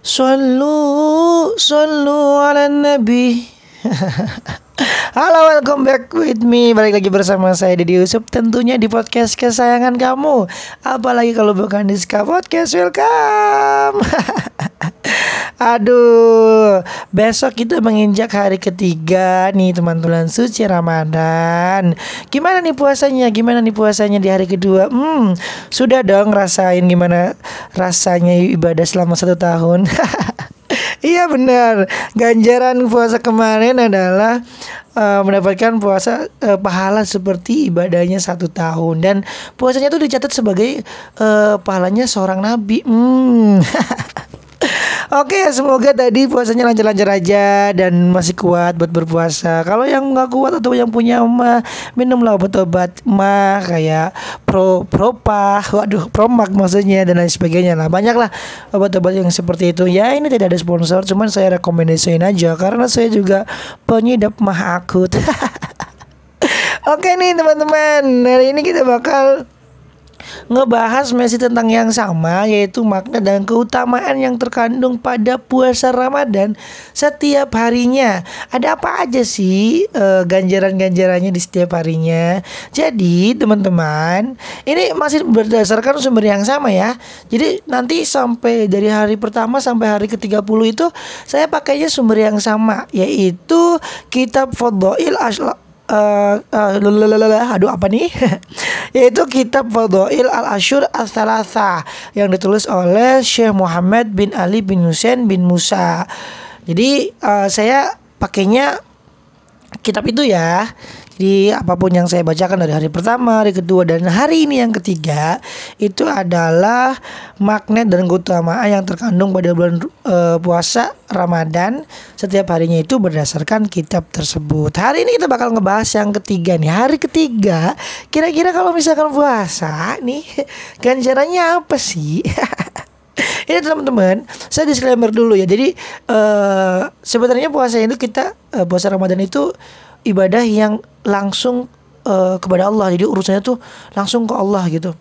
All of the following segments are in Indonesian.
Sallu Sallu ala nabi. Halo welcome back with me. Balik lagi bersama saya Didi Yusuf Tentunya di podcast kesayangan kamu. Apalagi kalau bukan di Ska Podcast Welcome Aduh Besok kita menginjak hari ketiga nih teman-teman suci Ramadan Gimana nih puasanya? Gimana nih puasanya di hari kedua? Hmm Sudah dong rasain gimana rasanya ibadah selama satu tahun Iya benar. Ganjaran puasa kemarin adalah uh, mendapatkan puasa uh, pahala seperti ibadahnya satu tahun dan puasanya itu dicatat sebagai uh, pahalanya seorang nabi. Hmm. Oke, semoga tadi puasanya lancar-lancar aja dan masih kuat buat berpuasa. Kalau yang nggak kuat atau yang punya mah minumlah obat-obat mah kayak pro propa, waduh promak maksudnya dan lain sebagainya lah. Banyak lah obat-obat yang seperti itu. Ya ini tidak ada sponsor, cuman saya rekomendasiin aja karena saya juga penyedap mah akut. Oke nih teman-teman, hari ini kita bakal ngebahas masih tentang yang sama yaitu makna dan keutamaan yang terkandung pada puasa Ramadan setiap harinya. Ada apa aja sih uh, ganjaran-ganjarannya di setiap harinya? Jadi, teman-teman, ini masih berdasarkan sumber yang sama ya. Jadi, nanti sampai dari hari pertama sampai hari ke-30 itu saya pakainya sumber yang sama yaitu kitab Fadhail uh, uh, aduh apa nih yaitu kitab Fadhail Al Ashur Al Thalatha yang ditulis oleh Syekh Muhammad bin Ali bin Husain bin Musa. Jadi uh, saya pakainya kitab itu ya. Jadi apa pun yang saya bacakan dari hari pertama, hari kedua dan hari ini yang ketiga itu adalah magnet dan keutamaan yang terkandung pada bulan uh, puasa Ramadan setiap harinya itu berdasarkan kitab tersebut. Hari ini kita bakal ngebahas yang ketiga nih. Hari ketiga, kira-kira kalau misalkan puasa nih ganjarannya apa sih? ini teman-teman saya disclaimer dulu ya jadi uh, sebenarnya puasa itu kita uh, puasa Ramadan itu ibadah yang langsung uh, kepada Allah. Jadi urusannya tuh langsung ke Allah gitu.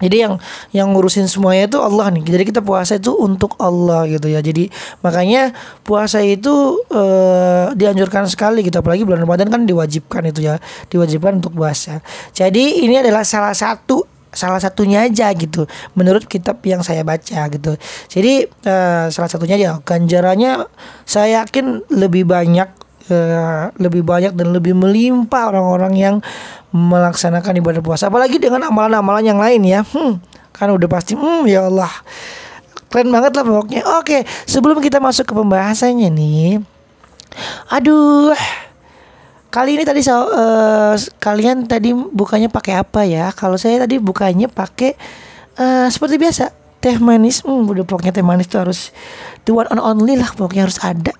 Jadi yang yang ngurusin semuanya itu Allah nih. Jadi kita puasa itu untuk Allah gitu ya. Jadi makanya puasa itu uh, dianjurkan sekali gitu. Apalagi bulan Ramadan kan diwajibkan itu ya. Diwajibkan untuk puasa. Jadi ini adalah salah satu salah satunya aja gitu menurut kitab yang saya baca gitu jadi uh, salah satunya ya ganjarannya saya yakin lebih banyak uh, lebih banyak dan lebih melimpah orang-orang yang melaksanakan ibadah puasa. Apalagi dengan amalan-amalan yang lain ya. Hmm, kan udah pasti hmm ya Allah. Keren banget lah pokoknya. Oke sebelum kita masuk ke pembahasannya nih. Aduh kali ini tadi uh, kalian tadi bukanya pakai apa ya? Kalau saya tadi bukanya pakai uh, seperti biasa teh manis. Hmm, udah pokoknya teh manis tuh harus the one and only lah pokoknya harus ada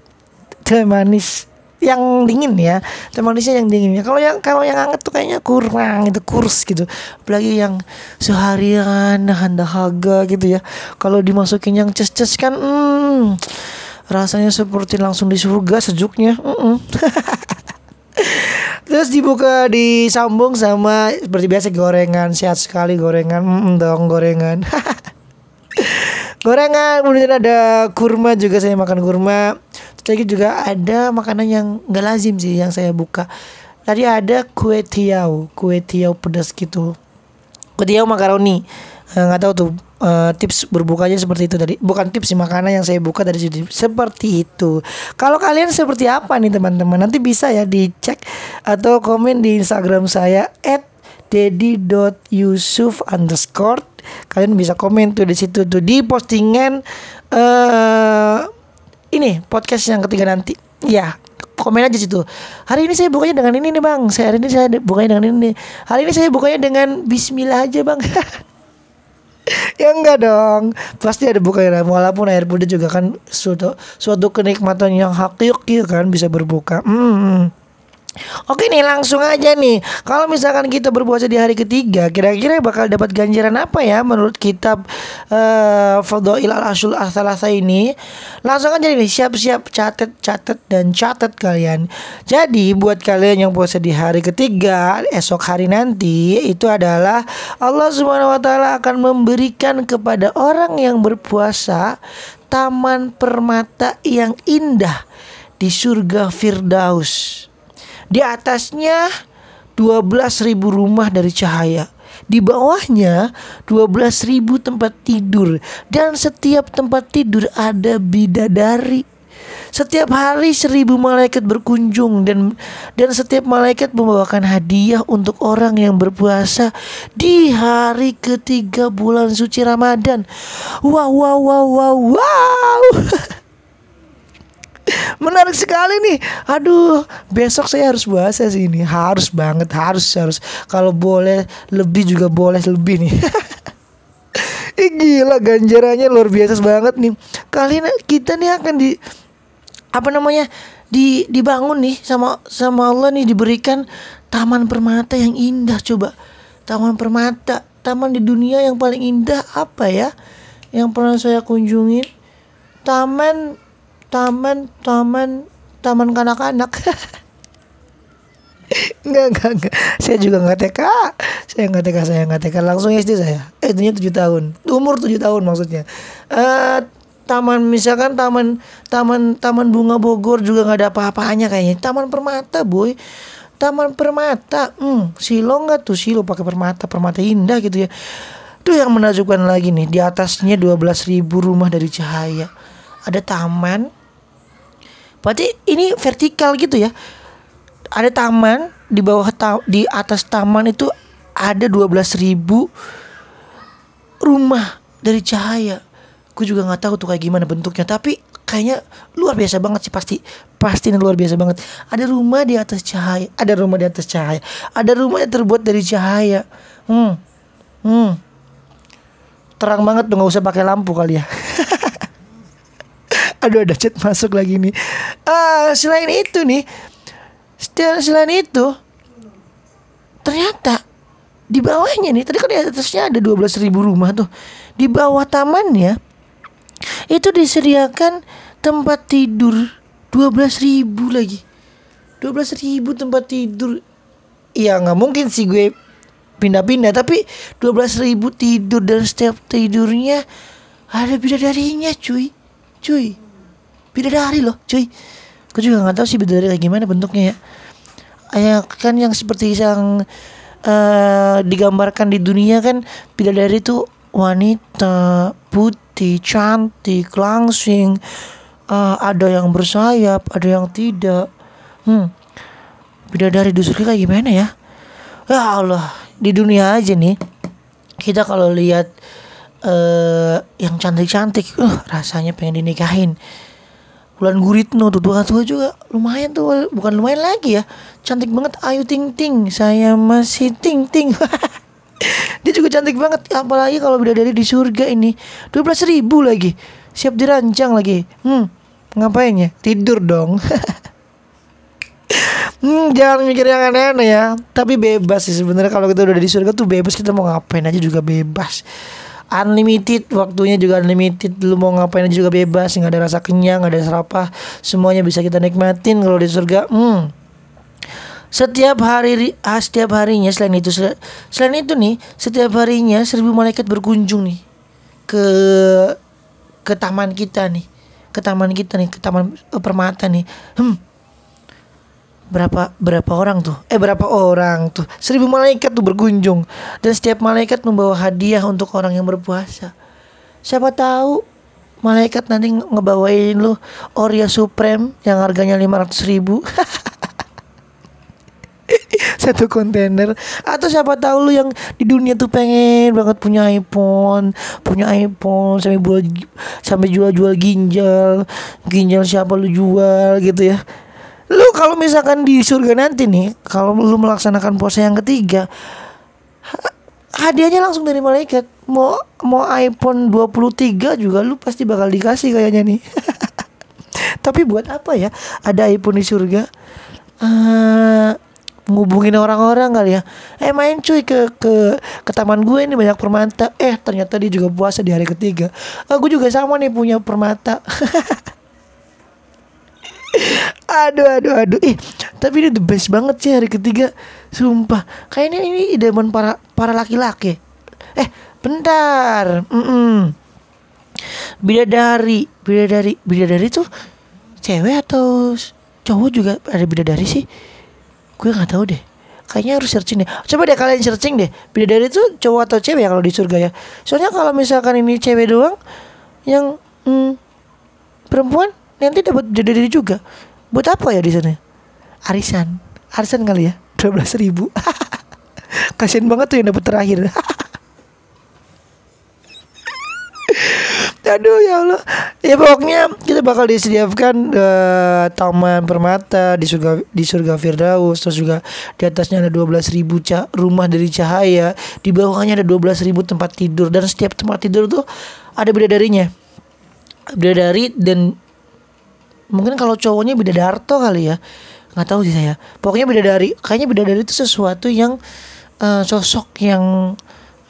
teh manis yang dingin ya. Teh manisnya yang dingin ya. Kalau yang kalau yang hangat tuh kayaknya kurang itu kurs gitu. Apalagi yang seharian nahan dahaga gitu ya. Kalau dimasukin yang ces ces kan hmm, rasanya seperti langsung di surga sejuknya mm -mm. Terus dibuka disambung sama seperti biasa gorengan. Sehat sekali gorengan mm, dong gorengan. gorengan kemudian ada kurma juga saya makan kurma lagi juga ada makanan yang nggak lazim sih yang saya buka. Tadi ada kue tiaw, kue tiaw pedas gitu. Kue tiaw makaroni. Eh, nggak tahu tuh uh, tips berbukanya seperti itu tadi. Bukan tips sih makanan yang saya buka situ. Seperti itu. Kalau kalian seperti apa nih teman-teman? Nanti bisa ya dicek atau komen di Instagram saya at dedi.yusuf underscore kalian bisa komen tuh di situ tuh di postingan uh, ini podcast yang ketiga nanti. Ya, komen aja situ. Hari ini saya bukanya dengan ini nih bang. Saya hari ini saya bukanya dengan ini. Hari ini saya bukanya dengan Bismillah aja bang. ya enggak dong pasti ada bukanya walaupun air putih juga kan suatu suatu kenikmatan yang hakiki kan bisa berbuka hmm. Oke nih langsung aja nih. Kalau misalkan kita berpuasa di hari ketiga Kira-kira bakal dapat ganjaran apa ya Menurut kitab uh, Fadha'il al-Asul Asalasa ini? Langsung aja nih siap-siap catat catat dan catat kalian. Jadi buat kalian yang puasa di hari ketiga Esok hari nanti Itu adalah Allah subhanahu akan memberikan kepada orang yang berpuasa Taman permata yang indah Di surga Firdaus di atasnya 12.000 rumah dari cahaya. Di bawahnya 12.000 tempat tidur dan setiap tempat tidur ada bidadari. Setiap hari seribu malaikat berkunjung dan dan setiap malaikat membawakan hadiah untuk orang yang berpuasa di hari ketiga bulan suci Ramadan. Wow wow wow wow wow. Menarik sekali nih. Aduh, besok saya harus puasa sih ini. Harus banget, harus harus. Kalau boleh lebih juga boleh lebih nih. Ih, gila ganjarannya luar biasa banget nih. Kali ini kita nih akan di apa namanya? di dibangun nih sama sama Allah nih diberikan taman permata yang indah coba. Taman permata, taman di dunia yang paling indah apa ya? Yang pernah saya kunjungi taman taman taman taman kanak-kanak Enggak, enggak, enggak. Saya juga enggak TK. Saya enggak TK, saya enggak TK. Langsung SD saya. Eh, itu tujuh tahun. Umur tujuh tahun maksudnya. Eh, taman misalkan taman taman taman bunga Bogor juga nggak ada apa-apanya kayaknya. Taman permata, boy. Taman permata. Hmm, silo enggak tuh silo pakai permata, permata indah gitu ya. Tuh yang menakjubkan lagi nih, di atasnya 12.000 rumah dari cahaya. Ada taman, Berarti ini vertikal gitu ya. Ada taman di bawah ta di atas taman itu ada 12.000 rumah dari cahaya. Gue juga nggak tahu tuh kayak gimana bentuknya, tapi kayaknya luar biasa banget sih pasti pasti luar biasa banget. Ada rumah di atas cahaya, ada rumah di atas cahaya, ada rumah yang terbuat dari cahaya. Hmm, hmm, terang banget tuh nggak usah pakai lampu kali ya. Aduh ada chat masuk lagi nih. Uh, selain itu nih, selain itu ternyata di bawahnya nih tadi kan di atasnya ada 12 ribu rumah tuh. Di bawah tamannya itu disediakan tempat tidur 12 ribu lagi. 12 ribu tempat tidur. Ya nggak mungkin sih gue pindah-pindah tapi 12 ribu tidur dan setiap tidurnya ada bidadarinya cuy. Cuy bidadari loh cuy. Aku juga nggak tahu sih bidadari kayak gimana bentuknya ya. Ya kan yang seperti yang uh, digambarkan di dunia kan bidadari itu wanita putih cantik langsing. Uh, ada yang bersayap ada yang tidak. Hmm. Bidadari di surga kayak gimana ya? Ya Allah di dunia aja nih. Kita kalau lihat uh, yang cantik-cantik uh, rasanya pengen dinikahin Bulan Guritno tuh tua tua juga. Lumayan tuh bukan lumayan lagi ya. Cantik banget Ayu Ting Ting. Saya masih Ting Ting. Dia juga cantik banget apalagi kalau bidadari di surga ini. Dua belas ribu lagi. Siap dirancang lagi. Hmm ngapain ya? Tidur dong. Hmm, jangan mikir yang aneh-aneh ya. Tapi bebas sih sebenarnya. Kalau kita udah di surga tuh bebas. Kita mau ngapain aja juga bebas unlimited waktunya juga unlimited. Lu mau ngapain aja juga bebas nggak ada rasa kenyang nggak ada serapah semuanya bisa kita nikmatin kalau di surga. Hmm. Setiap hari ah, setiap harinya selain itu selain itu nih setiap harinya seribu malaikat berkunjung nih ke ke taman kita nih. Ke taman kita nih ke taman eh, permata nih. Hmm berapa berapa orang tuh? Eh berapa orang tuh? Seribu malaikat tuh berkunjung. Dan setiap malaikat membawa hadiah untuk orang yang berpuasa. Siapa tahu malaikat nanti ngebawain lu Oreo Supreme yang harganya lima ratus ribu. Satu kontainer. Atau siapa tahu lu yang di dunia tuh pengen banget punya iPhone punya iPhone sampai jual sampai jual-jual ginjal. Ginjal siapa lu jual gitu ya lu kalau misalkan di surga nanti nih kalau lu melaksanakan puasa yang ketiga hadiahnya langsung dari malaikat. Mau mau iPhone 23 juga lu pasti bakal dikasih kayaknya nih. Tapi buat apa ya? Ada iPhone di surga? Uh, ngubungin orang-orang kali ya. Eh main cuy ke ke ke taman gue ini banyak permata. Eh ternyata dia juga puasa di hari ketiga. Ah, gue juga sama nih punya permata aduh aduh aduh. Ih tapi ini the best banget sih hari ketiga. Sumpah. Kayaknya ini idaman para para laki-laki. Eh bentar. Mm -mm. bidadari. Bidadari. Bidadari tuh cewek atau cowok juga ada bidadari sih? Gue nggak tahu deh. Kayaknya harus searching deh. Coba deh kalian searching deh. Bidadari itu cowok atau cewek ya kalau di surga ya? Soalnya kalau misalkan ini cewek doang yang hmm, perempuan nanti dapat bidadari juga. Buat apa ya di sana? Arisan. Arisan kali ya? dua belas ribu. Kasian banget tuh yang dapat terakhir. Aduh ya Allah. Ya pokoknya kita bakal disediakan uh, Taman permata di surga di surga Firdaus. Terus juga di atasnya ada 12 ribu rumah dari cahaya. Di bawahnya ada 12 ribu tempat tidur. Dan setiap tempat tidur tuh ada bidadarinya. Bidadari dan Mungkin kalau cowoknya bidadarto kali ya. Nggak tahu sih saya. Pokoknya bidadari Kayaknya bidadari itu sesuatu yang uh, Sosok yang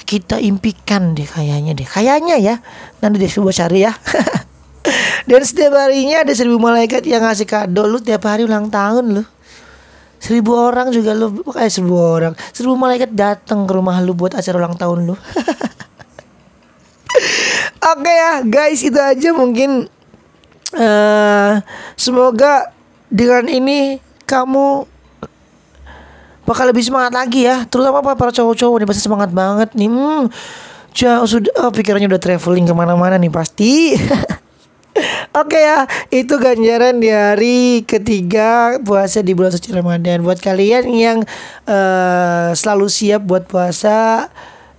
kita impikan deh kayaknya deh. Kayaknya ya. Nanti deh coba cari ya. Dan setiap harinya ada seribu malaikat yang ngasih kado. Lu tiap hari ulang tahun lu. Seribu orang juga lu kayak seribu orang. Seribu malaikat datang ke rumah lu buat acara ulang tahun lu. Oke okay ya guys itu aja mungkin uh, semoga dengan ini kamu bakal lebih semangat lagi ya. Terutama para cowok-cowok nih pasti semangat banget nih. Hmm, jauh sudah oh, pikirannya udah traveling ke mana-mana nih pasti. Oke okay ya, itu ganjaran di hari ketiga puasa di bulan suci Ramadan. Buat kalian yang uh, selalu siap buat puasa,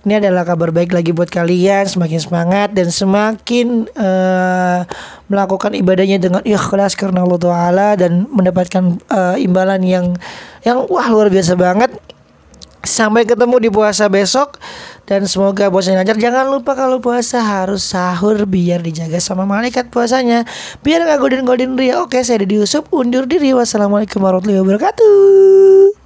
ini adalah kabar baik lagi buat kalian. Semakin semangat dan semakin uh, melakukan ibadahnya dengan ikhlas karena Allah Taala dan mendapatkan uh, imbalan yang yang wah luar biasa banget. Sampai ketemu di puasa besok dan semoga puasanya lancar. Jangan lupa kalau puasa harus sahur biar dijaga sama malaikat puasanya. Biar nggak golden ria. Oke, saya di Yusuf undur diri. Wassalamualaikum warahmatullahi wabarakatuh.